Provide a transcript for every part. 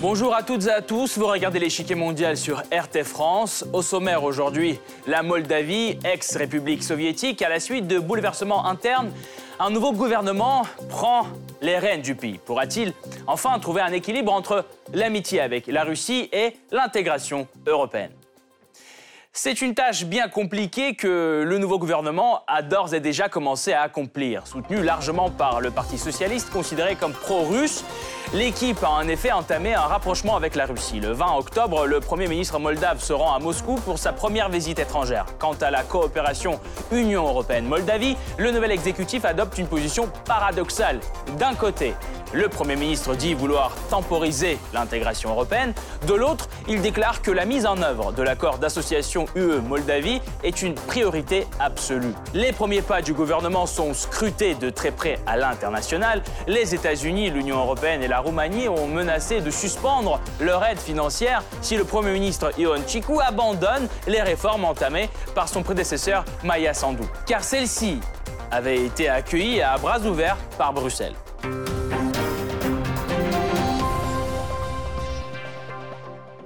Bonjour à toutes et à tous, vous regardez l'échiquier mondial sur RT France. Au sommaire aujourd'hui, la Moldavie, ex-république soviétique, à la suite de bouleversements internes, un nouveau gouvernement prend les rênes du pays. Pourra-t-il enfin trouver un équilibre entre l'amitié avec la Russie et l'intégration européenne? C'est une tâche bien compliquée que le nouveau gouvernement a d'ores et déjà commencé à accomplir. Soutenu largement par le Parti socialiste, considéré comme pro-russe, l'équipe a en effet entamé un rapprochement avec la Russie. Le 20 octobre, le Premier ministre moldave se rend à Moscou pour sa première visite étrangère. Quant à la coopération Union européenne-Moldavie, le nouvel exécutif adopte une position paradoxale. D'un côté, le Premier ministre dit vouloir temporiser l'intégration européenne. De l'autre, il déclare que la mise en œuvre de l'accord d'association UE-Moldavie est une priorité absolue. Les premiers pas du gouvernement sont scrutés de très près à l'international. Les États-Unis, l'Union européenne et la Roumanie ont menacé de suspendre leur aide financière si le Premier ministre Ion Chiku abandonne les réformes entamées par son prédécesseur Maya Sandu. Car celle-ci avait été accueillie à bras ouverts par Bruxelles.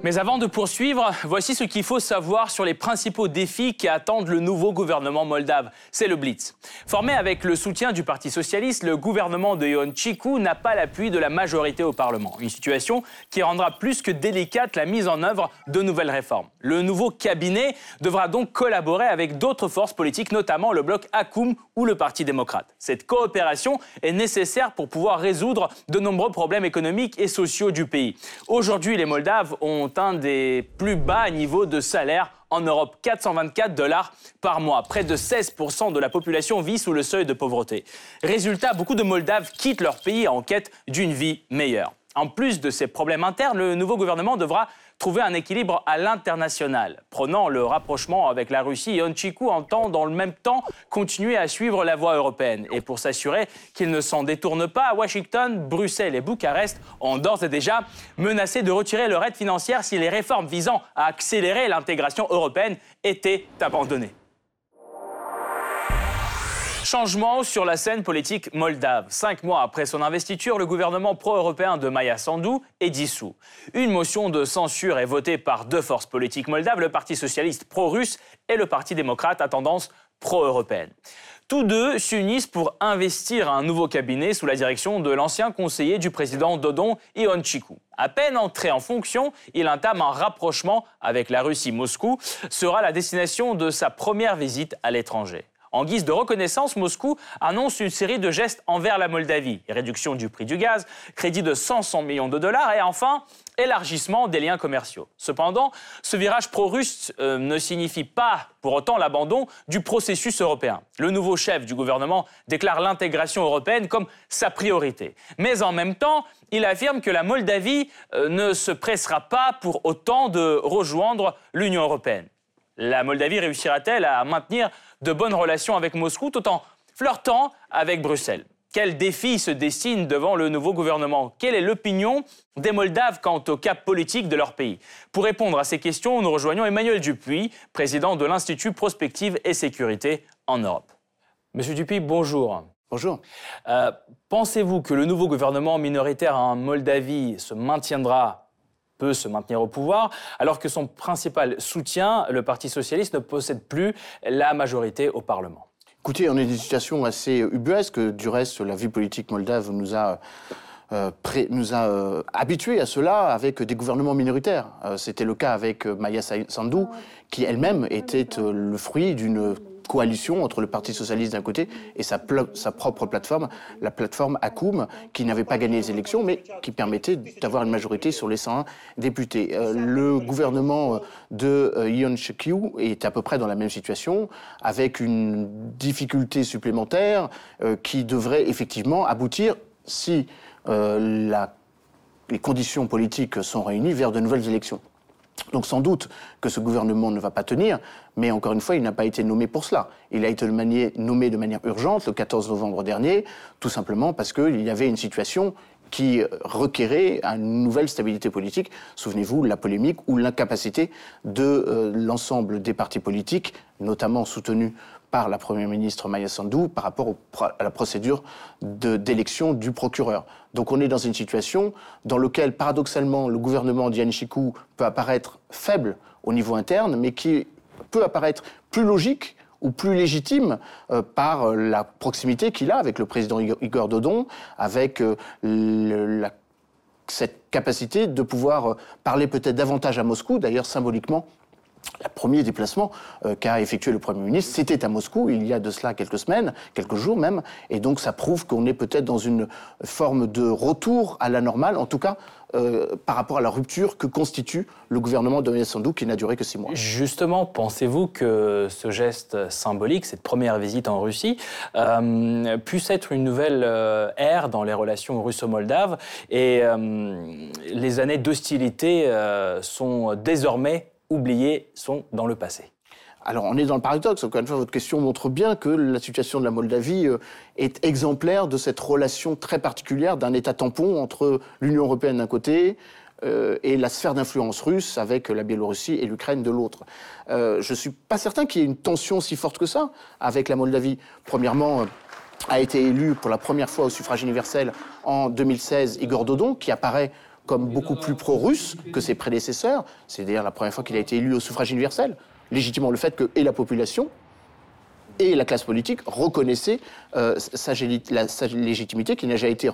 Mais avant de poursuivre, voici ce qu'il faut savoir sur les principaux défis qui attendent le nouveau gouvernement moldave. C'est le Blitz. Formé avec le soutien du Parti socialiste, le gouvernement de Ion Chiku n'a pas l'appui de la majorité au Parlement. Une situation qui rendra plus que délicate la mise en œuvre de nouvelles réformes. Le nouveau cabinet devra donc collaborer avec d'autres forces politiques, notamment le bloc Akoum ou le Parti démocrate. Cette coopération est nécessaire pour pouvoir résoudre de nombreux problèmes économiques et sociaux du pays. Aujourd'hui, les Moldaves ont un des plus bas niveaux de salaire en Europe, 424 dollars par mois. Près de 16% de la population vit sous le seuil de pauvreté. Résultat, beaucoup de Moldaves quittent leur pays en quête d'une vie meilleure. En plus de ces problèmes internes, le nouveau gouvernement devra trouver un équilibre à l'international. Prenant le rapprochement avec la Russie, Chiku entend dans le même temps continuer à suivre la voie européenne. Et pour s'assurer qu'il ne s'en détourne pas, Washington, Bruxelles et Bucarest ont d'ores et déjà menacé de retirer leur aide financière si les réformes visant à accélérer l'intégration européenne étaient abandonnées. Changement sur la scène politique moldave. Cinq mois après son investiture, le gouvernement pro-européen de Maya Sandu est dissous. Une motion de censure est votée par deux forces politiques moldaves, le Parti socialiste pro-russe et le Parti démocrate à tendance pro-européenne. Tous deux s'unissent pour investir un nouveau cabinet sous la direction de l'ancien conseiller du président Dodon Ionchiku. À peine entré en fonction, il entame un rapprochement avec la Russie. Moscou sera la destination de sa première visite à l'étranger. En guise de reconnaissance, Moscou annonce une série de gestes envers la Moldavie. Réduction du prix du gaz, crédit de 100 millions de dollars et enfin élargissement des liens commerciaux. Cependant, ce virage pro-russe euh, ne signifie pas pour autant l'abandon du processus européen. Le nouveau chef du gouvernement déclare l'intégration européenne comme sa priorité. Mais en même temps, il affirme que la Moldavie euh, ne se pressera pas pour autant de rejoindre l'Union européenne. La Moldavie réussira-t-elle à maintenir de bonnes relations avec Moscou tout en flirtant avec Bruxelles? Quel défi se dessine devant le nouveau gouvernement? Quelle est l'opinion des Moldaves quant au cap politique de leur pays? Pour répondre à ces questions, nous rejoignons Emmanuel Dupuis, président de l'Institut Prospective et Sécurité en Europe. Monsieur Dupuis, bonjour. Bonjour. Euh, pensez-vous que le nouveau gouvernement minoritaire en Moldavie se maintiendra peut se maintenir au pouvoir, alors que son principal soutien, le Parti socialiste, ne possède plus la majorité au Parlement. Écoutez, on est dans une situation assez ubuesque. Du reste, la vie politique moldave nous a euh, nous a euh, habitués à cela avec des gouvernements minoritaires. Euh, c'était le cas avec Maya Sandu, qui elle-même était le fruit d'une coalition entre le Parti socialiste d'un côté et sa, propre plateforme, la plateforme Akoum, qui n'avait pas gagné les élections, mais qui permettait d'avoir une majorité sur les 101 députés. Euh, le gouvernement de euh, Yoon est à peu près dans la même situation, avec une difficulté supplémentaire euh, qui devrait effectivement aboutir, si euh, les conditions politiques sont réunies, vers de nouvelles élections. Donc sans doute que ce gouvernement ne va pas tenir, mais encore une fois, il n'a pas été nommé pour cela. Il a été nommé de manière urgente le 14 novembre dernier, tout simplement parce qu'il y avait une situation qui requérait une nouvelle stabilité politique. Souvenez-vous, la polémique ou l'incapacité de euh, l'ensemble des partis politiques, notamment soutenus par la Première ministre Maya Sandu par rapport à la procédure d'élection du procureur. Donc on est dans une situation dans laquelle, paradoxalement, le gouvernement d'Yanchikou peut apparaître faible au niveau interne, mais qui peut apparaître plus logique ou plus légitime euh, par euh, la proximité qu'il a avec le président Igor Dodon, avec euh, cette capacité de pouvoir parler peut-être davantage à Moscou, d'ailleurs symboliquement. Le premier déplacement qu'a effectué le Premier ministre, c'était à Moscou, il y a de cela quelques semaines, quelques jours même, et donc ça prouve qu'on est peut-être dans une forme de retour à la normale, en tout cas euh, par rapport à la rupture que constitue le gouvernement de Sandou qui n'a duré que six mois. Justement, pensez-vous que ce geste symbolique, cette première visite en Russie, euh, puisse être une nouvelle euh, ère dans les relations russo-moldaves et les années d'hostilité sont désormais oubliées, sont dans le passé alors on est dans le paradoxe, encore une fois, votre question montre bien que la situation de la Moldavie euh, est exemplaire de cette relation très particulière d'un État tampon entre l'Union européenne d'un côté euh, et la sphère d'influence russe avec la Biélorussie et l'Ukraine de l'autre. Euh, je ne suis pas certain qu'il y ait une tension si forte que ça avec la Moldavie. Premièrement, a été élu pour la première fois au suffrage universel en 2016 Igor Dodon, qui apparaît comme beaucoup plus pro-russe que ses prédécesseurs. C'est d'ailleurs la première fois qu'il a été élu au suffrage universel légitimement le fait que et la population et la classe politique reconnaissaient euh, sa, légitimité qui n'a jamais été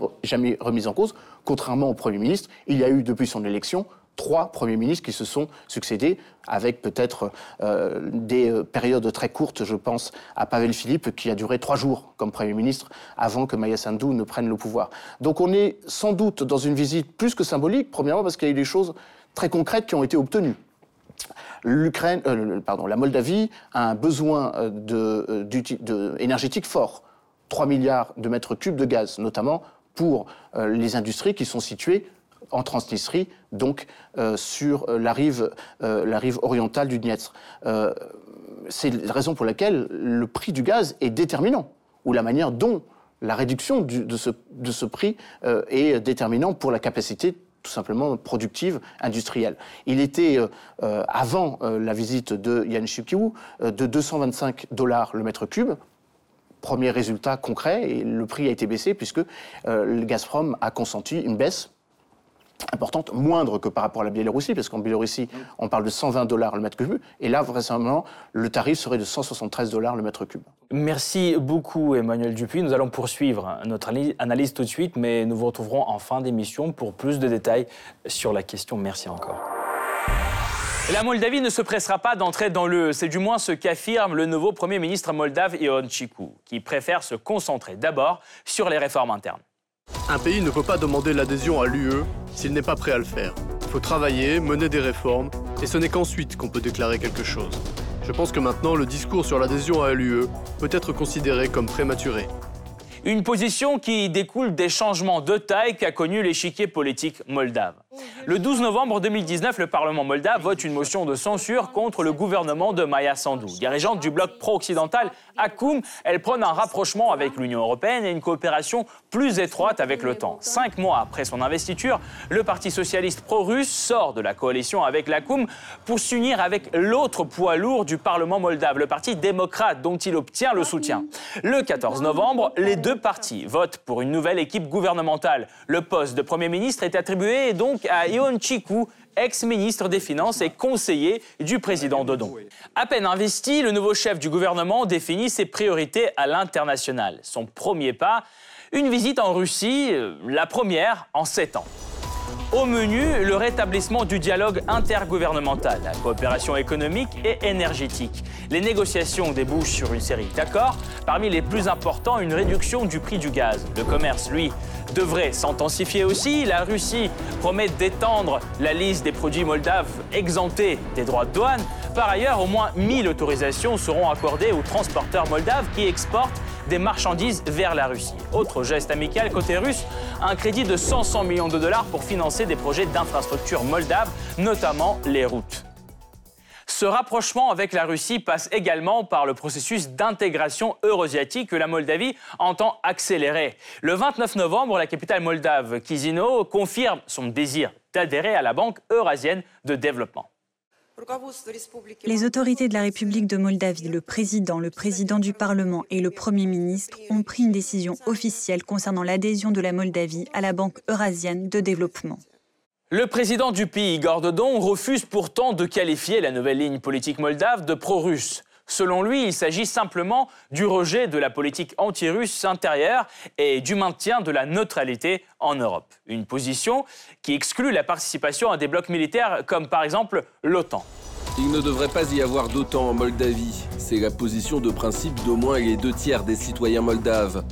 remise en cause, contrairement au Premier ministre. Il y a eu depuis son élection trois premiers ministres qui se sont succédés, avec peut-être euh, des euh, périodes très courtes. Je pense à Pavel Philippe, qui a duré trois jours comme Premier ministre avant que Maya Sandu ne prenne le pouvoir. Donc on est sans doute dans une visite plus que symbolique, premièrement parce qu'il y a eu des choses très concrètes qui ont été obtenues l'Ukraine, euh, la Moldavie a un besoin de, énergétique fort. 3 milliards de mètres cubes de gaz, notamment pour les industries qui sont situées en Transnistrie, donc sur la rive, la rive orientale du Dniepr. c'est la raison pour laquelle le prix du gaz est déterminant, ou la manière dont la réduction de, ce, prix est déterminant pour la capacité tout simplement productive, industrielle. Il était, euh, euh, avant euh, la visite de Yann Shukiwu, de 225 dollars le mètre cube. Premier résultat concret, et le prix a été baissé puisque le Gazprom a consenti une baisse importante, moindre que par rapport à la Biélorussie, parce qu'en Biélorussie, on parle de 120 dollars le mètre cube, et là, vraisemblablement, le tarif serait de 173 dollars le mètre cube. Merci beaucoup, Emmanuel Dupuis. Nous allons poursuivre notre analyse tout de suite, mais nous vous retrouverons en fin d'émission pour plus de détails sur la question. Merci encore. La Moldavie ne se pressera pas d'entrer dans le, c'est du moins ce qu'affirme le nouveau Premier ministre moldave Ion Chiku, qui préfère se concentrer d'abord sur les réformes internes. Un pays ne peut pas demander l'adhésion à l'UE s'il n'est pas prêt à le faire. Il faut travailler, mener des réformes, et ce n'est qu'ensuite qu'on peut déclarer quelque chose. Je pense que maintenant, le discours sur l'adhésion à l'UE peut être considéré comme prématuré. Une position qui découle des changements de taille qu'a connu l'échiquier politique moldave. Le 12 novembre 2019, le Parlement moldave vote une motion de censure contre le gouvernement de Maya Sandu. Dirigeante du bloc pro-occidental Akoum, elle prône un rapprochement avec l'Union européenne et une coopération plus étroite avec l'OTAN. Cinq mois après son investiture, le Parti socialiste pro-russe sort de la coalition avec l'Akoum pour s'unir avec l'autre poids lourd du Parlement moldave, le Parti démocrate, dont il obtient le soutien. Le 14 novembre, les deux partis votent pour une nouvelle équipe gouvernementale. Le poste de Premier ministre est attribué donc à Ion Chiku, ex-ministre des Finances et conseiller du président Dodon. À peine investi, le nouveau chef du gouvernement définit ses priorités à l'international. Son premier pas, une visite en Russie, euh, la première en sept ans. Au menu, le rétablissement du dialogue intergouvernemental, la coopération économique et énergétique. Les négociations débouchent sur une série d'accords, parmi les plus importants une réduction du prix du gaz. Le commerce, lui, devrait s'intensifier aussi. La Russie promet d'étendre la liste des produits moldaves exemptés des droits de douane. Par ailleurs, au moins 1000 autorisations seront accordées aux transporteurs moldaves qui exportent des marchandises vers la Russie. Autre geste amical côté russe, un crédit de 100 millions de dollars pour financer des projets d'infrastructures moldaves, notamment les routes. Ce rapprochement avec la Russie passe également par le processus d'intégration eurasiatique que la Moldavie entend accélérer. Le 29 novembre, la capitale moldave, Kizino, confirme son désir d'adhérer à la Banque eurasienne de développement. Les autorités de la République de Moldavie, le président, le président du Parlement et le Premier ministre ont pris une décision officielle concernant l'adhésion de la Moldavie à la Banque eurasienne de développement. Le président du pays, Igor Dodon, refuse pourtant de qualifier la nouvelle ligne politique moldave de pro-russe. Selon lui, il s'agit simplement du rejet de la politique anti-russe intérieure et du maintien de la neutralité en Europe. Une position qui exclut la participation à des blocs militaires comme par exemple l'OTAN. Il ne devrait pas y avoir d'OTAN en Moldavie. C'est la position de principe d'au moins les deux tiers des citoyens moldaves.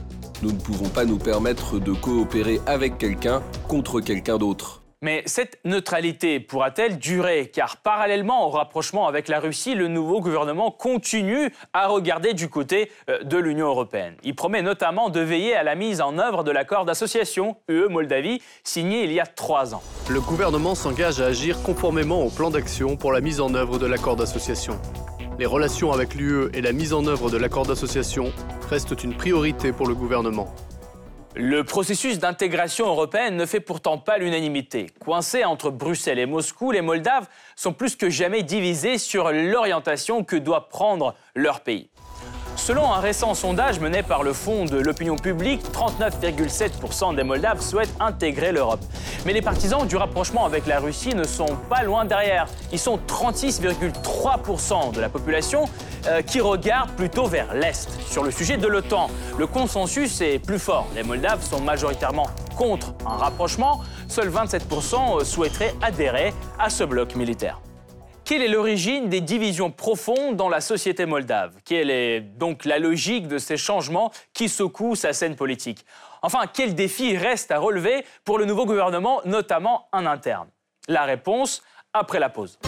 Nous ne pouvons pas nous permettre de coopérer avec quelqu'un contre quelqu'un d'autre. Mais cette neutralité pourra-t-elle durer? Car parallèlement au rapprochement avec la Russie, le nouveau gouvernement continue à regarder du côté euh, de l'Union européenne. Il promet notamment de veiller à la mise en œuvre de l'accord d'association UE-Moldavie signé il y a trois ans. Le gouvernement s'engage à agir conformément au plan d'action pour la mise en œuvre de l'accord d'association. Les relations avec l'UE et la mise en œuvre de l'accord d'association restent une priorité pour le gouvernement. Le processus d'intégration européenne ne fait pourtant pas l'unanimité. Coincés entre Bruxelles et Moscou, les Moldaves sont plus que jamais divisés sur l'orientation que doit prendre leur pays. Selon un récent sondage mené par le Fonds de l'opinion publique, 39,7% des Moldaves souhaitent intégrer l'Europe. Mais les partisans du rapprochement avec la Russie ne sont pas loin derrière. Ils sont 36,3% de la population euh, qui regarde plutôt vers l'Est. Sur le sujet de l'OTAN, le consensus est plus fort. Les Moldaves sont majoritairement contre un rapprochement. Seuls 27% souhaiteraient adhérer à ce bloc militaire. Quelle est l'origine des divisions profondes dans la société moldave? Quelle est donc la logique de ces changements qui secouent sa scène politique? Enfin, quel défi reste à relever pour le nouveau gouvernement, notamment en interne? La réponse après la pause.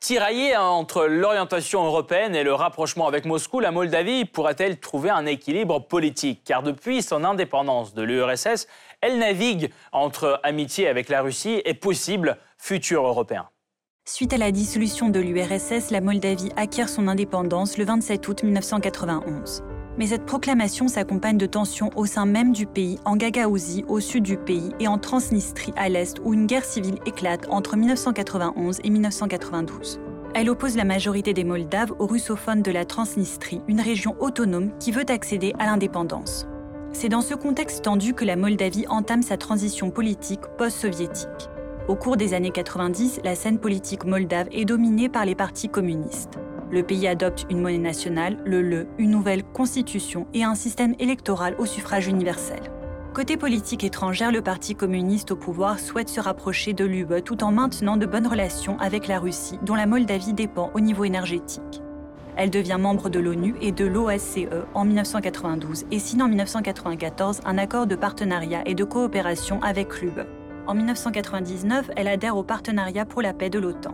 Tiraillée entre l'orientation européenne et le rapprochement avec Moscou, la Moldavie pourra-t-elle trouver un équilibre politique? Car depuis son indépendance de l'URSS, elle navigue entre amitié avec la Russie et possible futur européen. Suite à la dissolution de l'URSS, la Moldavie acquiert son indépendance le 27 août 1991. Mais cette proclamation s'accompagne de tensions au sein même du pays, en Gagaouzie, au sud du pays, et en Transnistrie, à l'est, où une guerre civile éclate entre 1991 et 1992. Elle oppose la majorité des Moldaves aux russophones de la Transnistrie, une région autonome qui veut accéder à l'indépendance. C'est dans ce contexte tendu que la Moldavie entame sa transition politique post-soviétique. Au cours des années 90, la scène politique moldave est dominée par les partis communistes. Le pays adopte une monnaie nationale, le LE, une nouvelle constitution et un système électoral au suffrage universel. Côté politique étrangère, le Parti communiste au pouvoir souhaite se rapprocher de l'UE tout en maintenant de bonnes relations avec la Russie, dont la Moldavie dépend au niveau énergétique. Elle devient membre de l'ONU et de l'OSCE en 1992 et signe en 1994 un accord de partenariat et de coopération avec l'UE. En 1999, elle adhère au partenariat pour la paix de l'OTAN.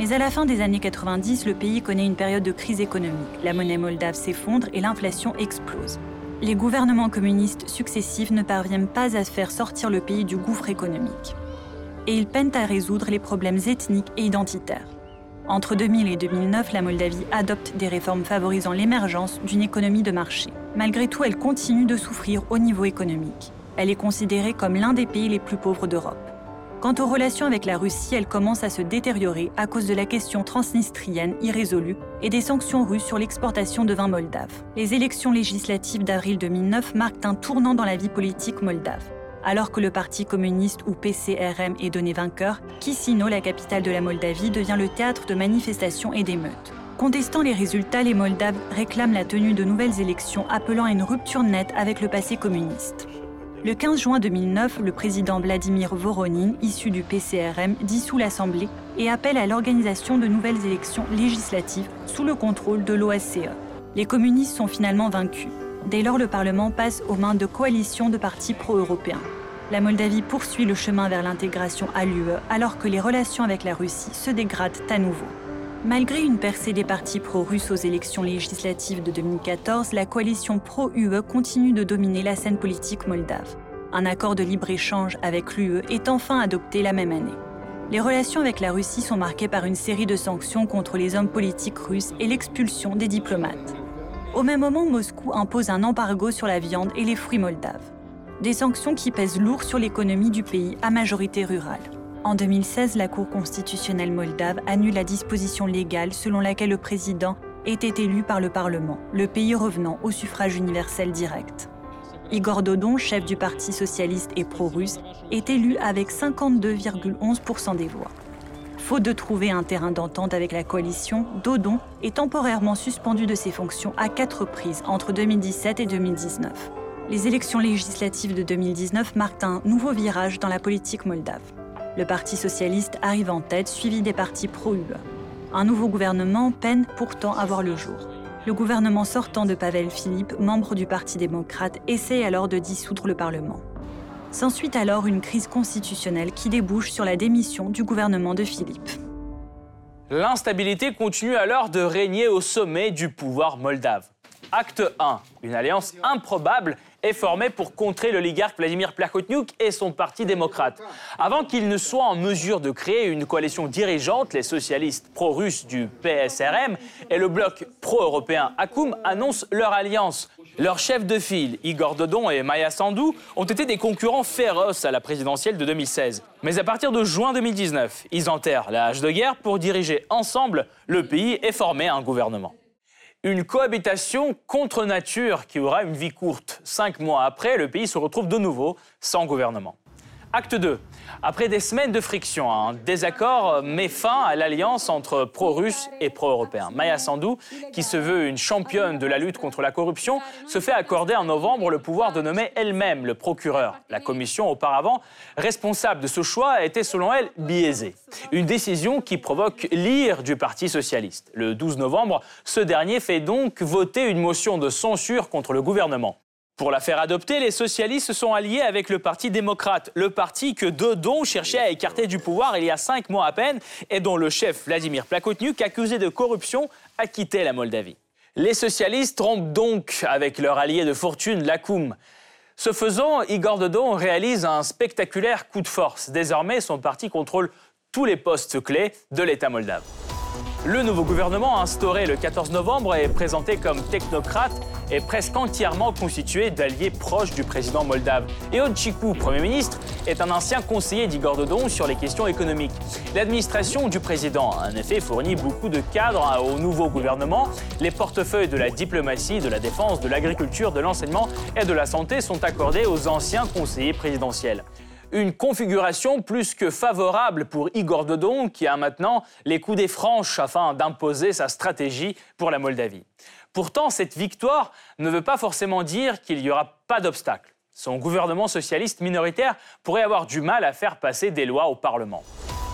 Mais à la fin des années 90, le pays connaît une période de crise économique. La monnaie moldave s'effondre et l'inflation explose. Les gouvernements communistes successifs ne parviennent pas à faire sortir le pays du gouffre économique. Et ils peinent à résoudre les problèmes ethniques et identitaires. Entre 2000 et 2009, la Moldavie adopte des réformes favorisant l'émergence d'une économie de marché. Malgré tout, elle continue de souffrir au niveau économique. Elle est considérée comme l'un des pays les plus pauvres d'Europe. Quant aux relations avec la Russie, elles commencent à se détériorer à cause de la question transnistrienne irrésolue et des sanctions russes sur l'exportation de vin moldave. Les élections législatives d'avril 2009 marquent un tournant dans la vie politique moldave. Alors que le Parti communiste ou PCRM est donné vainqueur, Chisinau, la capitale de la Moldavie, devient le théâtre de manifestations et d'émeutes. Contestant les résultats, les Moldaves réclament la tenue de nouvelles élections appelant à une rupture nette avec le passé communiste. Le 15 juin 2009, le président Vladimir Voronin, issu du PCRM, dissout l'Assemblée et appelle à l'organisation de nouvelles élections législatives sous le contrôle de l'OSCE. Les communistes sont finalement vaincus. Dès lors, le Parlement passe aux mains de coalitions de partis pro-européens la Moldavie poursuit le chemin vers l'intégration à l'UE alors que les relations avec la Russie se dégradent à nouveau. Malgré une percée des partis pro-russes aux élections législatives de 2014, la coalition pro-UE continue de dominer la scène politique moldave. Un accord de libre-échange avec l'UE est enfin adopté la même année. Les relations avec la Russie sont marquées par une série de sanctions contre les hommes politiques russes et l'expulsion des diplomates. Au même moment, Moscou impose un embargo sur la viande et les fruits moldaves. Des sanctions qui pèsent lourd sur l'économie du pays à majorité rurale. En 2016, la Cour constitutionnelle moldave annule la disposition légale selon laquelle le président était élu par le Parlement, le pays revenant au suffrage universel direct. Igor Dodon, chef du Parti socialiste et pro-russe, est élu avec 52,11% des voix. Faute de trouver un terrain d'entente avec la coalition, Dodon est temporairement suspendu de ses fonctions à quatre reprises entre 2017 et 2019. Les élections législatives de 2019 marquent un nouveau virage dans la politique moldave. Le Parti socialiste arrive en tête, suivi des partis pro-UE. Un nouveau gouvernement peine pourtant à voir le jour. Le gouvernement sortant de Pavel Philippe, membre du Parti démocrate, essaie alors de dissoudre le Parlement. S'ensuit alors une crise constitutionnelle qui débouche sur la démission du gouvernement de Philippe. L'instabilité continue alors de régner au sommet du pouvoir moldave. Acte 1. Une alliance improbable est formée pour contrer l'oligarque Vladimir Plakotniuk et son parti démocrate. Avant qu'il ne soit en mesure de créer une coalition dirigeante, les socialistes pro-russes du PSRM et le bloc pro-européen Akoum annoncent leur alliance. Leurs chefs de file, Igor Dodon et Maya Sandou, ont été des concurrents féroces à la présidentielle de 2016. Mais à partir de juin 2019, ils enterrent la hache de guerre pour diriger ensemble le pays et former un gouvernement. Une cohabitation contre nature qui aura une vie courte. Cinq mois après, le pays se retrouve de nouveau sans gouvernement. Acte 2. Après des semaines de friction, un désaccord met fin à l'alliance entre pro-russes et pro-européens. Maya Sandou, qui se veut une championne de la lutte contre la corruption, se fait accorder en novembre le pouvoir de nommer elle-même le procureur. La commission, auparavant responsable de ce choix, été selon elle biaisée. Une décision qui provoque l'ire du Parti socialiste. Le 12 novembre, ce dernier fait donc voter une motion de censure contre le gouvernement. Pour la faire adopter, les socialistes se sont alliés avec le Parti démocrate, le parti que Dodon cherchait à écarter du pouvoir il y a cinq mois à peine et dont le chef Vladimir Plakotniuk, accusé de corruption, a quitté la Moldavie. Les socialistes trompent donc avec leur allié de fortune, l'Akoum. Ce faisant, Igor Dodon réalise un spectaculaire coup de force. Désormais, son parti contrôle tous les postes clés de l'État moldave. Le nouveau gouvernement instauré le 14 novembre est présenté comme technocrate et presque entièrement constitué d'alliés proches du président moldave. Eon Chiku, Premier ministre, est un ancien conseiller d'Igor Dodon sur les questions économiques. L'administration du président en effet fourni beaucoup de cadres au nouveau gouvernement. Les portefeuilles de la diplomatie, de la défense, de l'agriculture, de l'enseignement et de la santé sont accordés aux anciens conseillers présidentiels une configuration plus que favorable pour Igor Dodon, qui a maintenant les coups des franches afin d'imposer sa stratégie pour la Moldavie. Pourtant, cette victoire ne veut pas forcément dire qu'il n'y aura pas d'obstacle. Son gouvernement socialiste minoritaire pourrait avoir du mal à faire passer des lois au Parlement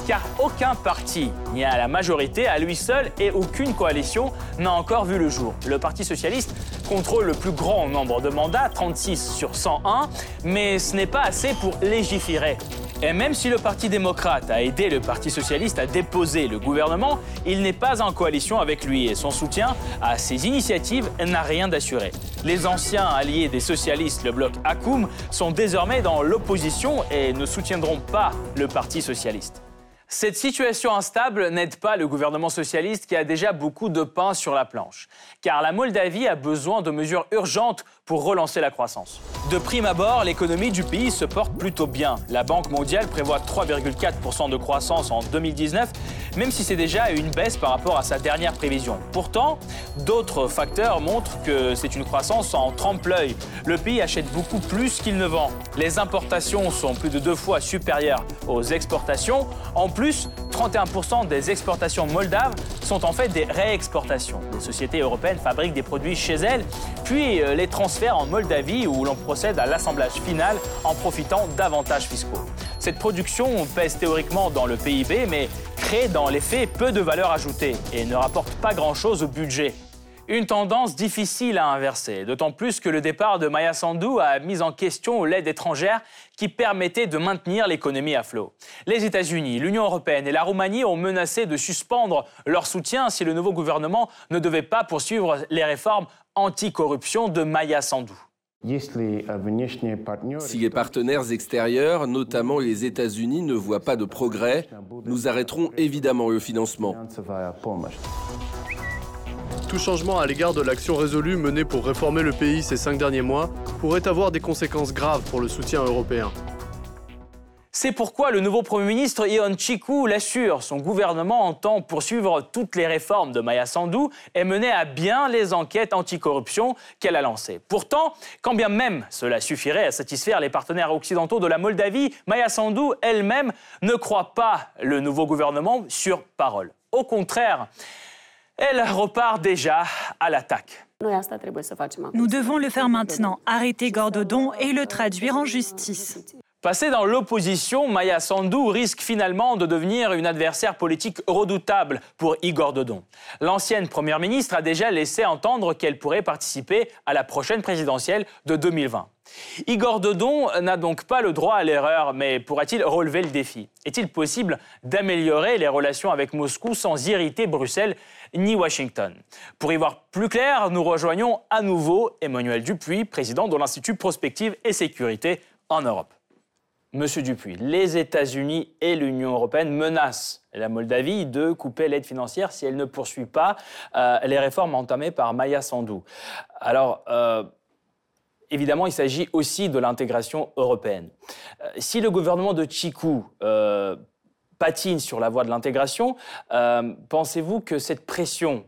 car aucun parti ni à la majorité à lui seul et aucune coalition n'a encore vu le jour. Le Parti socialiste contrôle le plus grand nombre de mandats, 36 sur 101, mais ce n'est pas assez pour légiférer. Et même si le Parti démocrate a aidé le Parti socialiste à déposer le gouvernement, il n'est pas en coalition avec lui et son soutien à ses initiatives n'a rien d'assuré. Les anciens alliés des socialistes, le bloc Akoum, sont désormais dans l'opposition et ne soutiendront pas le Parti socialiste. Cette situation instable n'aide pas le gouvernement socialiste qui a déjà beaucoup de pain sur la planche, car la Moldavie a besoin de mesures urgentes pour relancer la croissance. De prime abord, l'économie du pays se porte plutôt bien. La Banque mondiale prévoit 3,4% de croissance en 2019, même si c'est déjà une baisse par rapport à sa dernière prévision. Pourtant, d'autres facteurs montrent que c'est une croissance en trompe-l'œil. Le pays achète beaucoup plus qu'il ne vend. Les importations sont plus de deux fois supérieures aux exportations. En plus, 31% des exportations moldaves sont en fait des réexportations. Les sociétés européennes fabriquent des produits chez elles, puis euh, les en Moldavie où l'on procède à l'assemblage final en profitant d'avantages fiscaux. Cette production pèse théoriquement dans le PIB, mais crée dans les faits peu de valeur ajoutée et ne rapporte pas grand-chose au budget. Une tendance difficile à inverser, d'autant plus que le départ de Maya Sandou a mis en question l'aide étrangère qui permettait de maintenir l'économie à flot. Les États-Unis, l'Union européenne et la Roumanie ont menacé de suspendre leur soutien si le nouveau gouvernement ne devait pas poursuivre les réformes anti-corruption de Maya Sandou. Si les partenaires extérieurs, notamment les États-Unis, ne voient pas de progrès, nous arrêterons évidemment le financement. Tout changement à l'égard de l'action résolue menée pour réformer le pays ces cinq derniers mois pourrait avoir des conséquences graves pour le soutien européen. C'est pourquoi le nouveau Premier ministre Ion Chiku l'assure, son gouvernement entend poursuivre toutes les réformes de Maya Sandu et mener à bien les enquêtes anticorruption qu'elle a lancées. Pourtant, quand bien même cela suffirait à satisfaire les partenaires occidentaux de la Moldavie, Maya Sandu elle-même ne croit pas le nouveau gouvernement sur parole. Au contraire, elle repart déjà à l'attaque. Nous devons le faire maintenant, arrêter Gordodon et le traduire en justice. Passée dans l'opposition, Maya Sandu risque finalement de devenir une adversaire politique redoutable pour Igor Dodon. L'ancienne première ministre a déjà laissé entendre qu'elle pourrait participer à la prochaine présidentielle de 2020. Igor Dodon n'a donc pas le droit à l'erreur, mais pourra-t-il relever le défi? Est-il possible d'améliorer les relations avec Moscou sans irriter Bruxelles ni Washington? Pour y voir plus clair, nous rejoignons à nouveau Emmanuel Dupuis, président de l'Institut Prospective et Sécurité en Europe. Monsieur Dupuis, les États-Unis et l'Union européenne menacent la Moldavie de couper l'aide financière si elle ne poursuit pas euh, les réformes entamées par Maya Sandu. Alors, euh, évidemment, il s'agit aussi de l'intégration européenne. Euh, si le gouvernement de Chikou patine sur la voie de l'intégration, pensez-vous que cette pression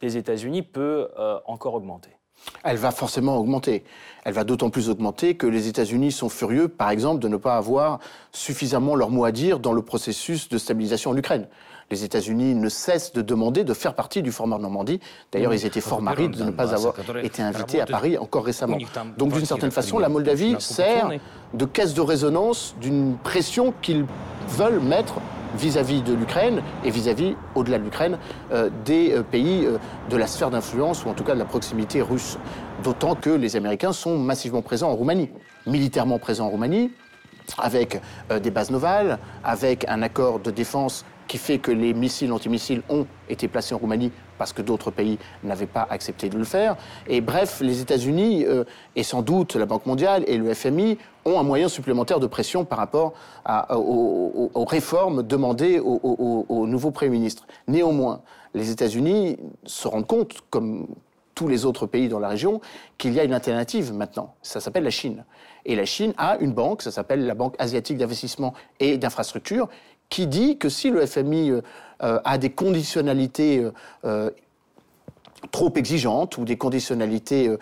des États-Unis peut encore augmenter? Elle va forcément augmenter. Elle va d'autant plus augmenter que les États-Unis sont furieux, par exemple, de ne pas avoir suffisamment leur mot à dire dans le processus de stabilisation en Ukraine. Les États-Unis ne cessent de demander de faire partie du format Normandie. D'ailleurs, ils étaient fort marides de ne pas avoir été invités à Paris encore récemment. Donc, d'une certaine façon, la Moldavie sert de caisse de résonance d'une pression qu'ils veulent mettre vis-à-vis de l'Ukraine et vis-à-vis, au-delà de l'Ukraine, euh, des euh, pays euh, de la sphère d'influence ou en tout cas de la proximité russe. D'autant que les Américains sont massivement présents en Roumanie, militairement présents en Roumanie, avec des bases navales, avec un accord de défense qui fait que les missiles antimissiles ont été placés en Roumanie parce que d'autres pays n'avaient pas accepté de le faire. Et bref, les États-Unis euh, et sans doute la Banque mondiale et le FMI ont un moyen supplémentaire de pression par rapport aux, réformes demandées au, au nouveau Premier ministre. Néanmoins, les États-Unis se rendent compte, comme tous les autres pays dans la région, qu'il y a une alternative maintenant. Ça s'appelle la Chine. Et la Chine a une banque, ça s'appelle la Banque asiatique d'investissement et d'infrastructure, qui dit que si le FMI euh, euh, a des conditionnalités euh, trop exigeantes ou des conditionnalités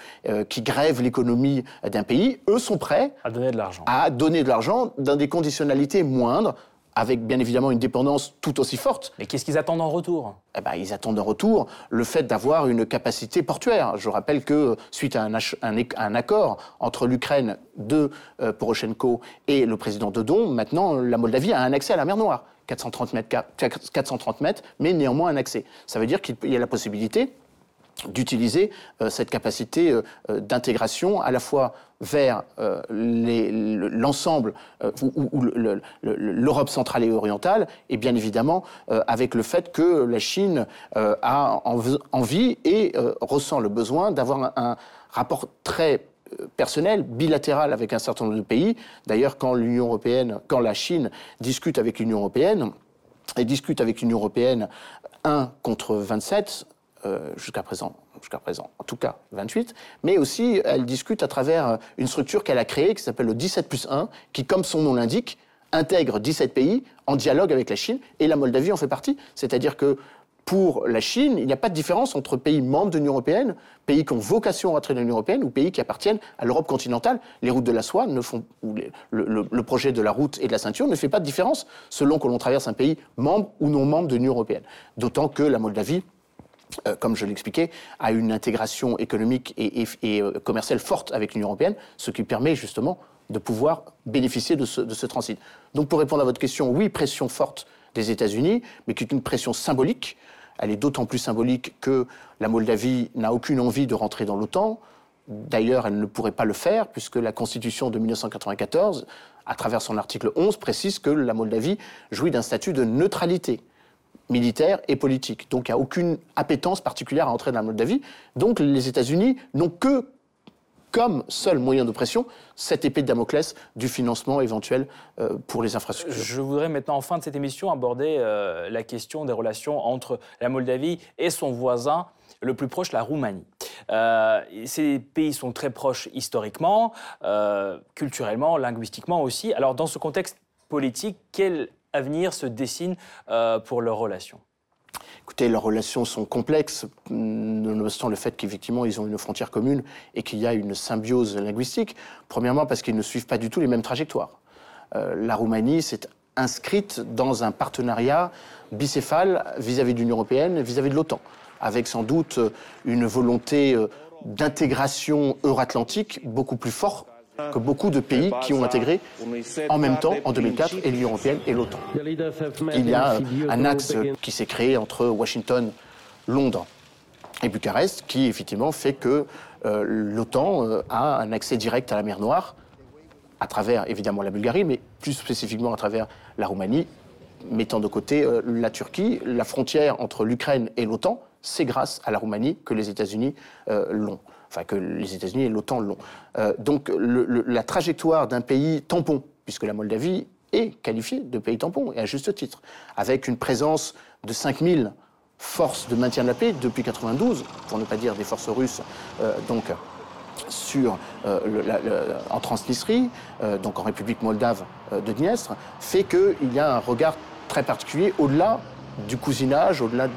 qui grèvent l'économie d'un pays, eux sont prêts à donner de l'argent. À donner de l'argent dans des conditionnalités moindres, avec bien évidemment une dépendance tout aussi forte. Mais qu'est-ce qu'ils attendent en retour? Eh ben, Ils attendent en retour le fait d'avoir une capacité portuaire. Je rappelle que suite à un, accord entre l'Ukraine de euh, Poroshenko et le président Dodon, maintenant la Moldavie a un accès à la mer Noire. 430 mètres, 430 mètres mais néanmoins un accès. Ça veut dire qu'il y a la possibilité d'utiliser euh, cette capacité euh, euh, d'intégration à la fois vers l'ensemble ou, l'Europe centrale et orientale, et bien évidemment avec le fait que la Chine a envie et ressent le besoin d'avoir un, rapport très personnel, bilatéral avec un certain nombre de pays. D'ailleurs, quand l'Union européenne, quand la Chine discute avec l'Union européenne, et discute avec l'Union européenne 1 contre 27, euh, jusqu'à présent, jusqu'à présent, en tout cas 28, mais aussi elle discute à travers euh, une structure qu'elle a créée qui s'appelle le 17 plus 1, qui, comme son nom l'indique, intègre 17 pays en dialogue avec la Chine, et la Moldavie en fait partie. C'est-à-dire que pour la Chine, il n'y a pas de différence entre pays membres de l'Union européenne, pays qui ont vocation à entrer dans l'Union européenne ou pays qui appartiennent à l'Europe continentale. Les routes de la soie ne font, le, projet de la route et de la ceinture ne fait pas de différence selon que l'on traverse un pays membre ou non membre de l'Union européenne. D'autant que la Moldavie euh, comme je l'expliquais, à une intégration économique et, euh, commerciale forte avec l'Union européenne, ce qui permet justement de pouvoir bénéficier de ce, transit. Donc pour répondre à votre question, oui, pression forte des États-Unis, mais qui est une pression symbolique. Elle est d'autant plus symbolique que la Moldavie n'a aucune envie de rentrer dans l'OTAN. D'ailleurs, elle ne pourrait pas le faire, puisque la Constitution de 1994, à travers son article 11, précise que la Moldavie jouit d'un statut de neutralité militaire et politique. Donc il n'y a aucune appétence particulière à entrer dans la Moldavie. Donc les États-Unis n'ont que comme seul moyen de pression cette épée de Damoclès du financement éventuel euh, pour les infrastructures. Je voudrais maintenant, en fin de cette émission, aborder euh, la question des relations entre la Moldavie et son voisin le plus proche, la Roumanie. ces pays sont très proches historiquement, culturellement, linguistiquement aussi. Alors dans ce contexte politique, quel avenir se dessine pour leurs relations? Écoutez, leurs relations sont complexes, nonobstant le fait qu'effectivement ils ont une frontière commune et qu'il y a une symbiose linguistique. Premièrement parce qu'ils ne suivent pas du tout les mêmes trajectoires. Euh, la Roumanie s'est inscrite dans un partenariat bicéphale vis-à-vis de l'Union européenne, vis-à-vis de l'OTAN, avec sans doute une volonté euh, d'intégration euro-atlantique beaucoup plus forte que beaucoup de pays qui ont intégré en même temps, en 2004, et l'Union européenne et l'OTAN. Il y a un axe qui s'est créé entre Washington, Londres et Bucarest, qui effectivement fait que euh, l'OTAN euh, a un accès direct à la mer Noire, à travers évidemment la Bulgarie, mais plus spécifiquement à travers la Roumanie, mettant de côté euh, la Turquie. La frontière entre l'Ukraine et l'OTAN, c'est grâce à la Roumanie que les États-Unis l'ont enfin que les États-Unis et l'OTAN l'ont. Euh, donc la trajectoire d'un pays tampon, puisque la Moldavie est qualifiée de pays tampon, et à juste titre, avec une présence de 5000 forces de maintien de la paix depuis 92, pour ne pas dire des forces russes, euh, donc euh, en Transnistrie, donc en République moldave de Dniestre, fait qu'il y a un regard très particulier au-delà du cousinage, au-delà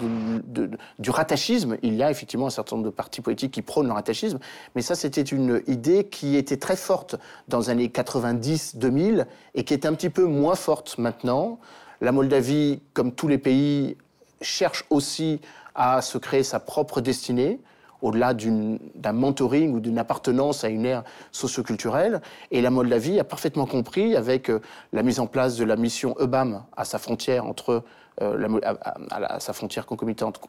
du rattachisme, il y a effectivement un certain nombre de partis politiques qui prônent le rattachisme, mais ça c'était une idée qui était très forte dans les années 90-2000 et qui est un petit peu moins forte maintenant. La Moldavie, comme tous les pays, cherche aussi à se créer sa propre destinée au-delà d'un mentoring ou d'une appartenance à une ère socioculturelle. Et la Moldavie a parfaitement compris, avec euh, la mise en place de la mission EBAM à sa frontière entre euh, à, sa frontière concomitante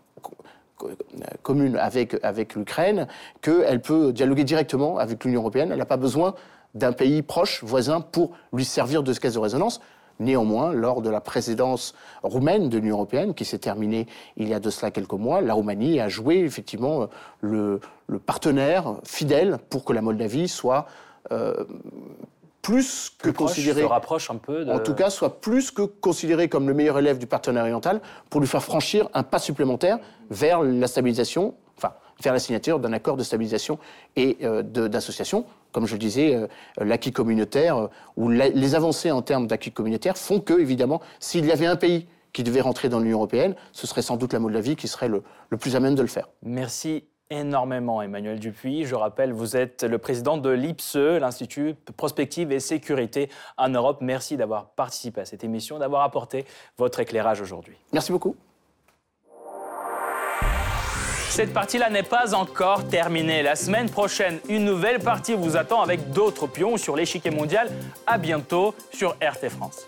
commune avec, avec l'Ukraine, qu'elle peut dialoguer directement avec l'Union européenne. Elle n'a pas besoin d'un pays proche, voisin, pour lui servir de caisse de résonance. Néanmoins, lors de la présidence roumaine de l'Union européenne, qui s'est terminée il y a de cela quelques mois, la Roumanie a joué effectivement le, partenaire fidèle pour que la Moldavie soit euh, plus que considéré, rapproche un peu en tout cas, soit plus que considéré comme le meilleur élève du partenaire oriental pour lui faire franchir un pas supplémentaire vers la stabilisation, enfin, vers la signature d'un accord de stabilisation et euh, d'association. Comme je le disais, euh, l'acquis communautaire euh, ou les avancées en termes d'acquis communautaire font que, évidemment, s'il y avait un pays qui devait rentrer dans l'Union européenne, ce serait sans doute la Moldavie qui serait le, le plus à même de le faire. Merci énormément, Emmanuel Dupuis. Je rappelle, vous êtes le président de l'IPSE, l'Institut Prospective et Sécurité en Europe. Merci d'avoir participé à cette émission, d'avoir apporté votre éclairage aujourd'hui. Merci beaucoup. Cette partie-là n'est pas encore terminée. La semaine prochaine, une nouvelle partie vous attend avec d'autres pions sur l'échiquier mondial. À bientôt sur RT France.